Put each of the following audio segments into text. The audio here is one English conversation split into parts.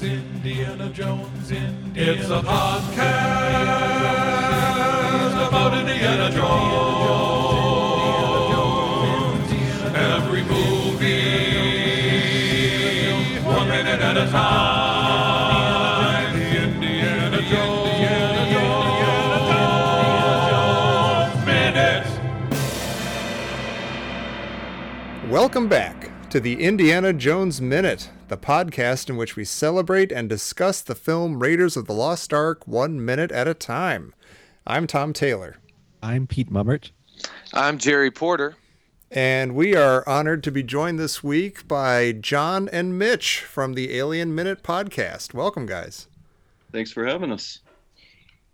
Jones, Indiana Jones, Indiana It's a podcast about Indiana Jones. Every movie, one minute at a time. Indiana Jones. Welcome back to the Indiana Jones Minute, the podcast in which we celebrate and discuss the film Raiders of the Lost Ark one minute at a time. I'm Tom Taylor, I'm Pete Mummert. I'm Jerry Porter. and we are honored to be joined this week by John and Mitch from the Alien Minute podcast. Welcome, guys. Thanks for having us.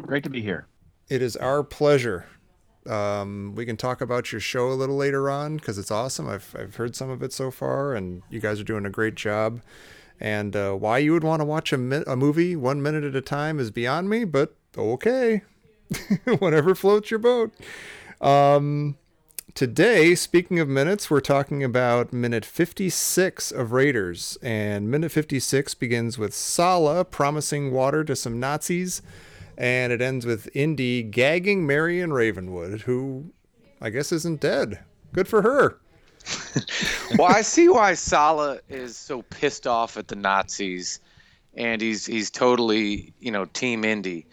Great to be here. It is our pleasure. Um, we can talk about your show a little later on because it's awesome. I've, I've heard some of it so far, and you guys are doing a great job. And uh, why you would want to watch a, mi- a movie one minute at a time is beyond me, but okay. Whatever floats your boat. Um, today, speaking of minutes, we're talking about minute 56 of Raiders. And minute 56 begins with Sallah promising water to some Nazis and it ends with Indy gagging Marion Ravenwood, who I guess isn't dead. Good for her. Well, I see why Sallah is so pissed off at the Nazis, and he's he's totally you know Team Indy,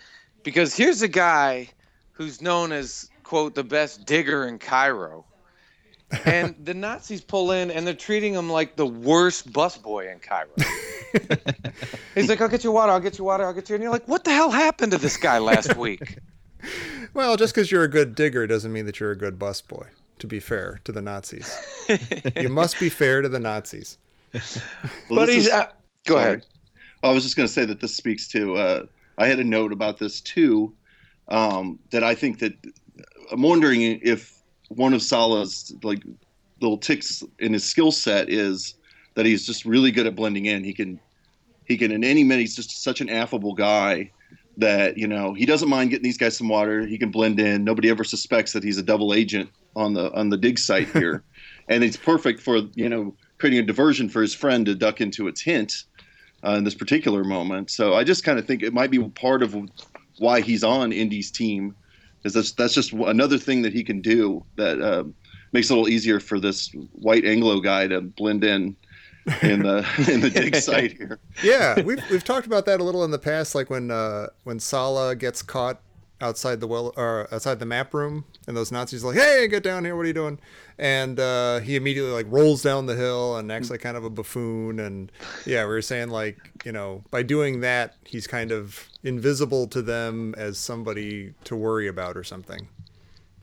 because here's a guy who's known as quote the best digger in Cairo, and the Nazis pull in and they're treating him like the worst busboy in Cairo. He's like, "I'll get you water. I'll get you water. I'll get you," and you're like, "What the hell happened to this guy last week?" Well, just because you're a good digger doesn't mean that you're a good busboy. To be fair to the Nazis, you must be fair to the Nazis. Well, but he's is- uh, go sorry. ahead. I was just going to say that this speaks to. Uh, I had a note about this too. Um, that I think that I'm wondering if one of Sallah's like little ticks in his skill set is that he's just really good at blending in. He can, he can in any minute. He's just such an affable guy that you know he doesn't mind getting these guys some water. He can blend in. Nobody ever suspects that he's a double agent on the on the dig site here, and it's perfect for you know creating a diversion for his friend to duck into its tent uh, in this particular moment. So I just kind of think it might be part of why he's on Indy's team, is that's that's just another thing that he can do that uh, makes it a little easier for this white Anglo guy to blend in in the in the dig site here. Yeah, we've we've talked about that a little in the past, like when uh, when Sallah gets caught outside the well or outside the map room, and those Nazis are like, "Hey, get down here! What are you doing?" And uh, he immediately like rolls down the hill and acts like kind of a buffoon. And yeah, we were saying like you know by doing that, he's kind of invisible to them as somebody to worry about or something.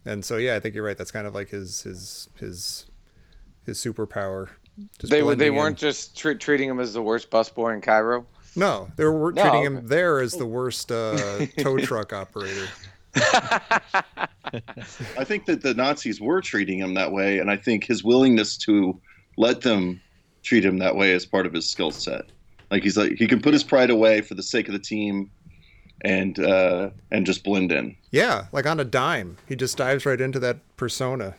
And so yeah, I think you're right. That's kind of like his his his his superpower. Just They they blending in. weren't just tr- treating him as the worst busboy in Cairo. No, they were No, treating okay. him there as the worst uh, tow truck operator. I think that the Nazis were treating him that way, and I think his willingness to let them treat him that way is part of his skill set. Like he's like he can put his pride away for the sake of the team, and uh, and just blend in. Yeah, like on a dime, he just dives right into that persona,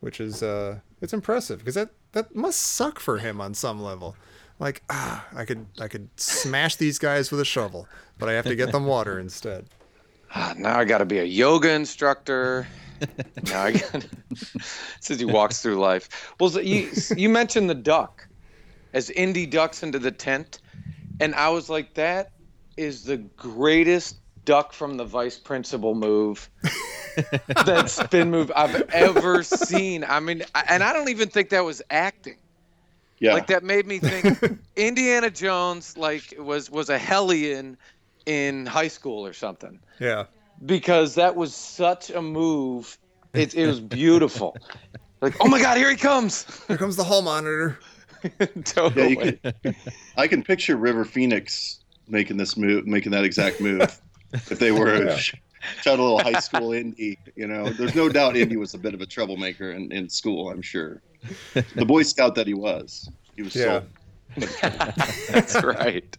which is uh, it's impressive because that that must suck for him on some level. Like ah, I could I could smash these guys with a shovel, but I have to get them water instead. Ah, now I got to be a yoga instructor. now I got. Says he walks through life. Well, so you you mentioned the duck, as Indy ducks into the tent, and I was like, that is the greatest duck from the vice principal move. that spin move I've ever seen. I mean, and I don't even think that was acting. Yeah, Like that made me think Indiana Jones like was was a hellion in high school or something Yeah, because that was such a move. It, it was beautiful. Like, oh my God, here he comes! here comes the hall monitor. totally. You can, I can picture River Phoenix making this move, making that exact move. if they were Yeah. Shout a little high school Indy, you know, there's no doubt Indy was a bit of a troublemaker in, in school. I'm sure. The Boy Scout that he was, he was Yeah. so That's right.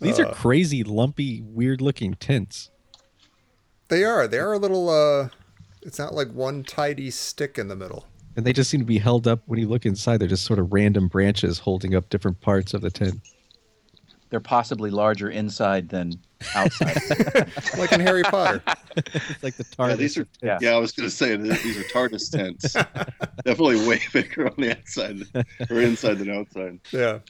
These Uh, are crazy, lumpy, weird-looking tents. They are. They are a little. uh It's not like one tidy stick in the middle. And they just seem to be held up when you look inside. They're just sort of random branches holding up different parts of the tent. they're possibly larger inside than outside. like in Harry Potter. It's like the TARDIS. Yeah, these are. Yeah. Yeah, I was going to say these are TARDIS tents. Definitely way bigger on the outside or inside than outside. Yeah.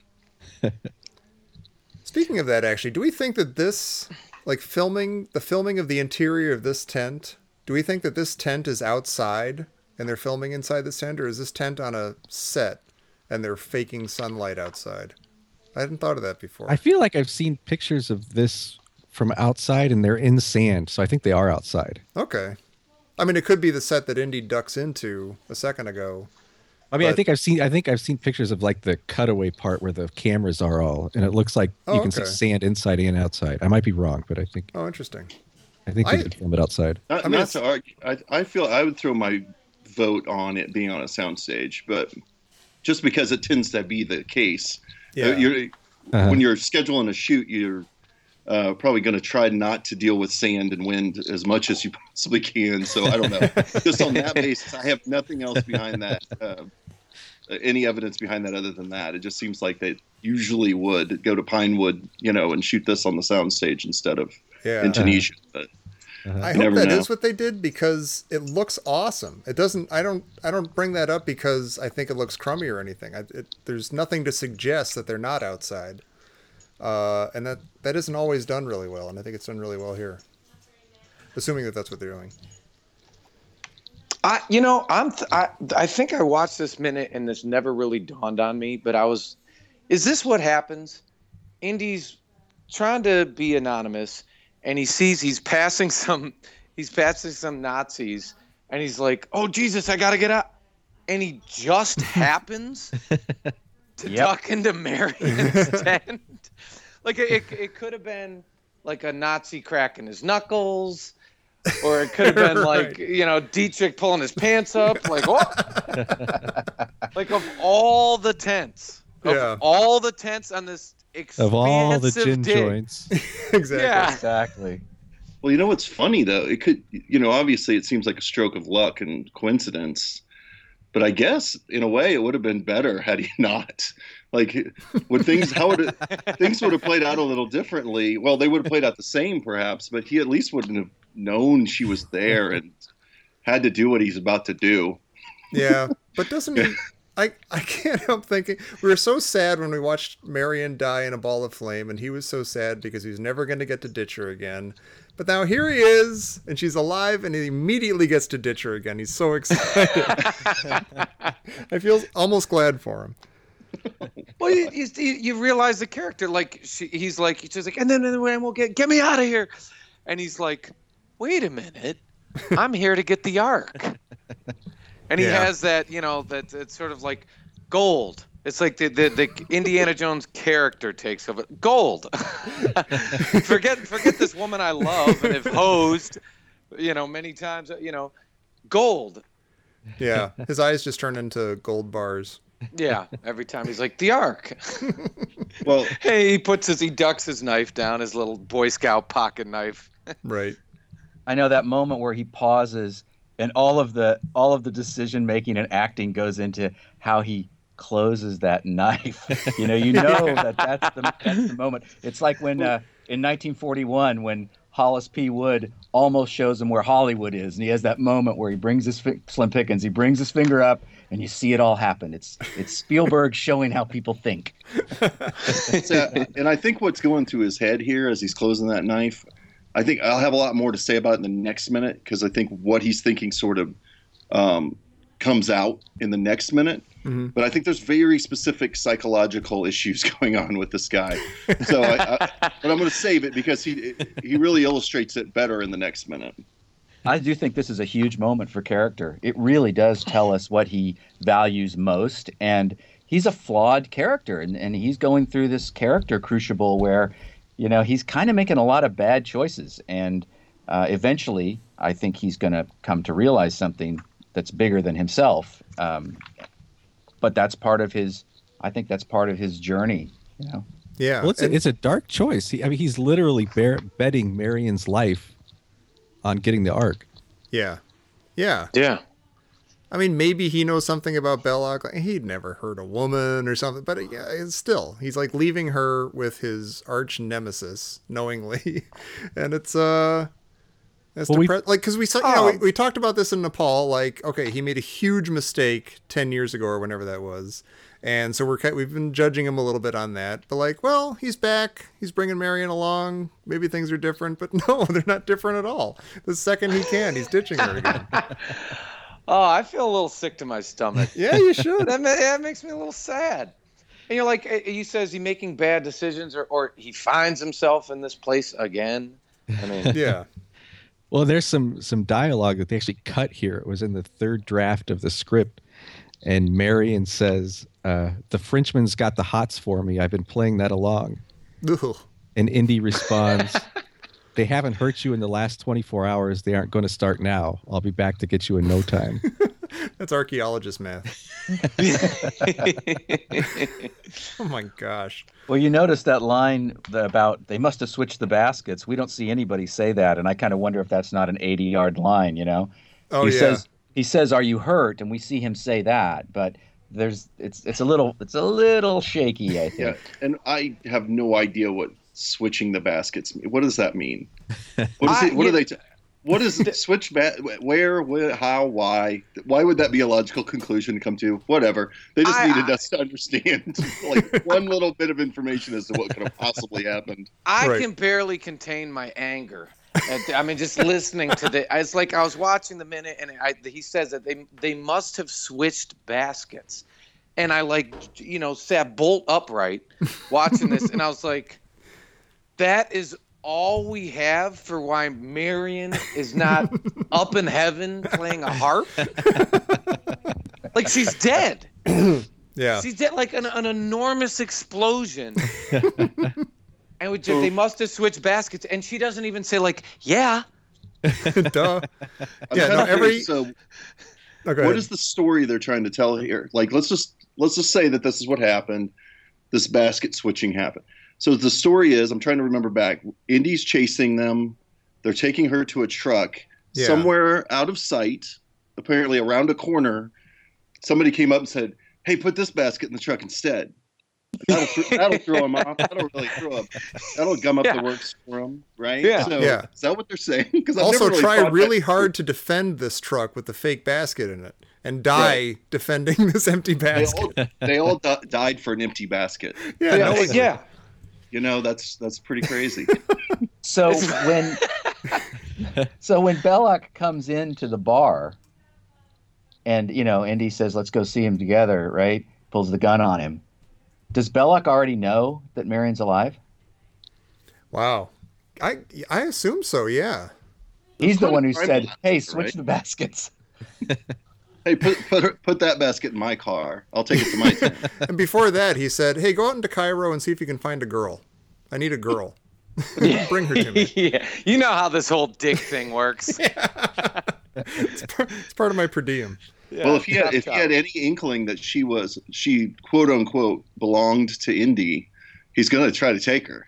Speaking of that, actually, do we think that this, like filming, the filming of the interior of this tent, do we think that this tent is outside and they're filming inside this tent, or is this tent on a set and they're faking sunlight outside? I hadn't thought of that before. I feel like I've seen pictures of this from outside and they're in sand, so I think they are outside. Okay. I mean, it could be the set that Indy ducks into a second ago. I mean, I think I've seen I think I've seen pictures of like the cutaway part where the cameras are all and it looks like Oh, you can see sand inside and outside. I might be wrong, but I think Oh, interesting. I think I- they did film it outside. Not, I mean, not to argue, I, I feel I would throw my vote on it being on a soundstage, but just because it tends to be the case, Yeah. Uh, you're, Uh-huh. when you're scheduling a shoot, you're uh, probably going to try not to deal with sand and wind as much as you possibly can. So I don't know. just on that basis, I have nothing else behind that. Uh, any evidence behind that other than that? It just seems like they usually would go to Pinewood, you know, and shoot this on the soundstage instead of Yeah. in Tunisia. But I hope never that is know. what they did because it looks awesome. It doesn't. I don't. I don't bring that up because I think it looks crummy or anything. I, it, there's nothing to suggest that they're not outside, uh, and that that isn't always done really well. And I think it's done really well here, assuming that that's what they're doing. I, you know, I'm. Th- I, I think I watched this minute and this never really dawned on me. But I was, is this what happens? Indy's trying to be anonymous, and he sees he's passing some, he's passing some Nazis, and he's like, "Oh Jesus, I gotta get out," and he just happens to Yep. duck into Marion's tent. Like it, it, it could have been like a Nazi cracking his knuckles or it could have been like you know Dietrich pulling his pants up, like what? Oh. like of all the tents, of Yeah. all the tents on this Of all the expansive gin dig. joints. exactly. Yeah. exactly. Well, you know what's funny though? It could, you know, obviously it seems like a stroke of luck and coincidence, but I guess in a way it would have been better had he not. Like, would things how would it, things would have played out a little differently? Well, they would have played out the same, perhaps, but he at least wouldn't have known she was there and had to do what he's about to do. Yeah, but doesn't he? I, I can't help thinking we were so sad when we watched Marion die in a ball of flame, and he was so sad because he was never going to get to ditch her again. But now here he is, and she's alive, and he immediately gets to ditch her again. He's so excited. I feel almost glad for him. Well, you, you, you realize the character, like she, he's like, he's like, and then and then we'll get get me out of here, and he's like, wait a minute, I'm here to get the ark, and he Yeah. has that, you know, that it's sort of like gold. It's like the, the, the Indiana Jones character takes of it. Gold. forget forget this woman I love and have hosed, you know, many times. You know, gold. Yeah, his eyes just turn into gold bars. Yeah. Every time he's like the ark. Well, Hey, he puts his he ducks his knife down, his little Boy Scout pocket knife. Right. I know that moment where he pauses and all of the all of the decision making and acting goes into how he closes that knife. you know, you know that that's the that's the moment. It's like when uh, in 1941 when Hollis P. Wood almost shows him where Hollywood is, and he has that moment where he brings his fi- Slim Pickens, he brings his finger up, and you see it all happen. It's it's Spielberg showing how people think. So, and I think what's going through his head here as he's closing that knife, I think I'll have a lot more to say about it in the next minute because I think what he's thinking sort of um, comes out in the next minute. Mhm. But I think there's very specific psychological issues going on with this guy. So, I, I, but I'm going to save it because he he really illustrates it better in the next minute. I do think this is a huge moment for character. It really does tell us what he values most. And he's a flawed character. And, and he's going through this character crucible where, you know, he's kind of making a lot of bad choices. And uh, eventually, I think he's going to come to realize something that's bigger than himself. Um, but that's part of his, I think that's part of his journey, you know. Yeah. Well, it's, and- a, it's a dark choice. He, I mean, he's literally bear, betting Marion's life on getting the ark. yeah. Yeah. Yeah. I mean, maybe he knows something about Belloq. Like, he'd never hurt a woman or something, but yeah, it's still, he's like leaving her with his arch nemesis knowingly, and it's uh, it's Well, we- like because we saw, you know, we, Oh. we talked about this in Nepal. Like, okay, he made a huge mistake ten years ago or whenever that was, and so we're we've been judging him a little bit on that. But like, well, he's back. He's bringing Marion along. Maybe things are different, but no, they're not different at all. The second he can, he's ditching her again. Oh, I feel a little sick to my stomach. yeah, you should. that, ma- that makes me a little sad. And you're like, uh, he says he making bad decisions, or, or he finds himself in this place again. I mean, Yeah. Well, there's some some dialogue that they actually cut here. It was in the third draft of the script, and Marion says, uh, "The Frenchman's got the hots for me. I've been playing that along." And Indy responds, "They haven't hurt you in the last 24 hours. They aren't going to start now. I'll be back to get you in no time." That's archaeologist math. Oh my gosh. Well, you notice that line about they must have switched the baskets. We don't see anybody say that, and I kind of wonder if that's not an ADR line. You know, Oh he yeah. says he says, "Are you hurt?" and we see him say that, but there's it's it's a little it's a little shaky. I think. Yeah, and I have no idea what switching the baskets. What does that mean? What, is I- it, what you- are they? T- what is switch? Ba- where? Where? How? Why? Why would that be a logical conclusion to come to? Whatever. They just I- needed I- us to understand like one little bit of information as to what could have possibly happened. I Right. can barely contain my anger. At- I mean, just listening to the, it's like I was watching the minute, and I, he says that they they must have switched baskets, and I like, you know, sat bolt upright watching this, and I was like, that is all we have for why Marion is not up in heaven playing a harp. like she's dead. yeah. She's dead like an, an enormous explosion. and we just, they must have switched baskets. And she doesn't even say, like, yeah. Duh. Yeah, no, every- curious, so Oh, go what ahead. is the story they're trying to tell here? Like, let's just let's just say that this is what happened. This basket switching happened. So the story is, I'm trying to remember back. Indy's chasing them. They're taking her to a truck Yeah. somewhere out of sight, apparently around a corner. Somebody came up and said, "Hey, put this basket in the truck instead." That'll, th- that'll throw him off. That'll really throw up. That'll gum up Yeah. the works for him, right? Yeah. So, Yeah. Is that what they're saying? Because also try really hard to defend this truck with the fake basket in it and die defending this empty They basket. all, they all di- died for an empty basket. yeah, Yeah. no yeah. You know, that's that's pretty crazy. So when so when Belloq comes into the bar, and you know Indy says, "Let's go see him together," right? Pulls the gun on him. Does Belloq already know that Marion's alive? Wow. I I assume so, yeah. He's the one who said, to "Hey, switch right? the baskets." hey, put put put that basket in my car. I'll take it to my tent. And before that, he said, "Hey, go out into Cairo and see if you can find a girl. I need a girl. Bring her to me. yeah. You know how this whole dick thing works. It's part, it's part of my per diem." well, if he had if he had any inkling that she was she quote unquote belonged to Indy, he's gonna try to take her.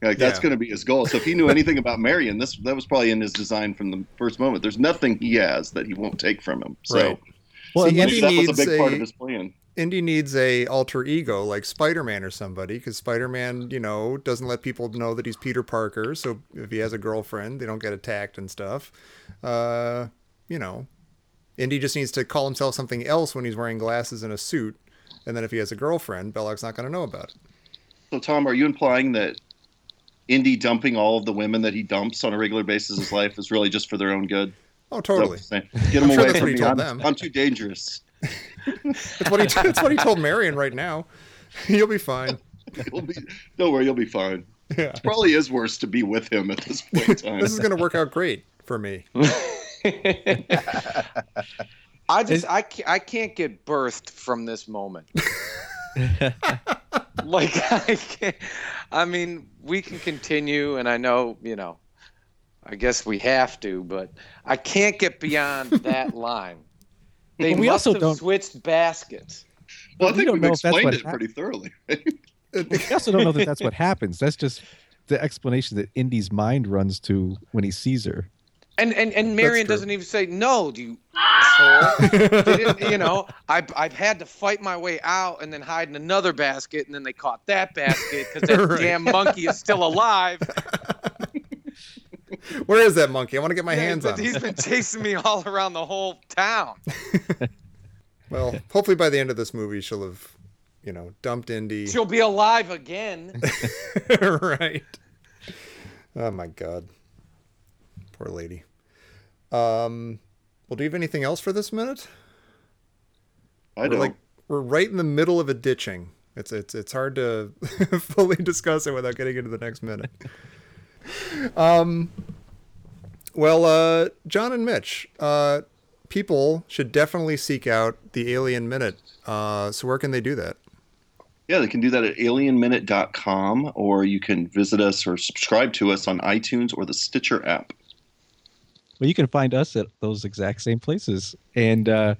Like that's Yeah. gonna be his goal. So if he knew anything about Marion, this that was probably in his design from the first moment. There's nothing he has that he won't take from him. So Right. Well, See, Indy that was needs a big part of his plan. Indy needs a alter ego like Spider-Man or somebody because Spider-Man, you know, doesn't let people know that he's Peter Parker. So if he has a girlfriend, they don't get attacked and stuff. Uh, you know, Indy just needs to call himself something else when he's wearing glasses and a suit. And then if he has a girlfriend, Belloq's not going to know about it. So Tom, are you implying that Indy dumping all of the women that he dumps on a regular basis in his life is really just for their own good? Oh, Is that what totally. you're? Get them I'm sure away that's from me. told I'm, them. I'm too dangerous. That's what he. That's what he told Marion right now. You'll be fine. You'll be, don't worry, you'll be fine. Yeah. Probably is worse to be with him at this point in time. This is going to work out great for me. I just I I can't get birthed from this moment. like I can't. I mean, we can continue, and I know you know. I guess we have to, but I can't get beyond that line. They we must also have don't- switched baskets. well, I we think don't we've know that's explained what it hap- pretty thoroughly. we also don't know that that's what happens. That's just the explanation that Indy's mind runs to when he sees her. And and and Marion doesn't even say no, Do you you know, I I've had to fight my way out and then hide in another basket, and then they caught that basket because that Right. damn monkey is still alive. Where is that monkey? I want to get my Yeah, hands on him. He's been chasing me all around the whole town. Well, hopefully by the end of this movie, she'll have, you know, dumped Indy. She'll be alive again. right. Oh my god. Poor lady. Um well do you have anything else for this minute? I We're don't. like we're right in the middle of a ditching. It's it's it's hard to fully discuss it without getting into the next minute. Um well uh John and Mitch, uh people should definitely seek out the Alien Minute. Uh so where can they do that? Yeah, they can do that at alienminute.com or you can visit us or subscribe to us on iTunes or the Stitcher app. Well, you can find us at those exact same places. And uh,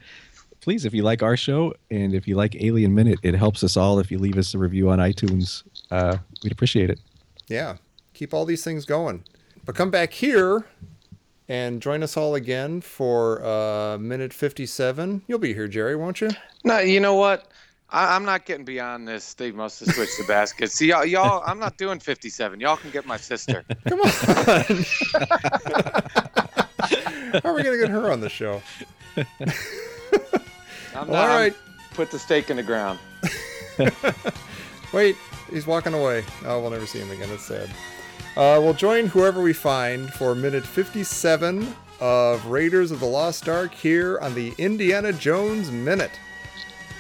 please, if you like our show and if you like Alien Minute, it helps us all if you leave us a review on iTunes. Uh, we'd appreciate it. yeah, keep all these things going. But come back here and join us all again for uh, minute 57. You'll be here, Jerry, won't you? No, you know what? I, I'm not getting beyond this. Steve must have switched the baskets. See, y'all, y'all, I'm not doing 57. Y'all can get my sister. Come on. How are we going to get her on the show? I'm Well, not, all right. Put the stake in the ground. Wait, he's walking away. Oh, we'll never see him again. That's sad. Uh, we'll join whoever we find for minute 57 of Raiders of the Lost Ark here on the Indiana Jones Minute.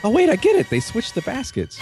Oh, wait, I get it. They switched the baskets.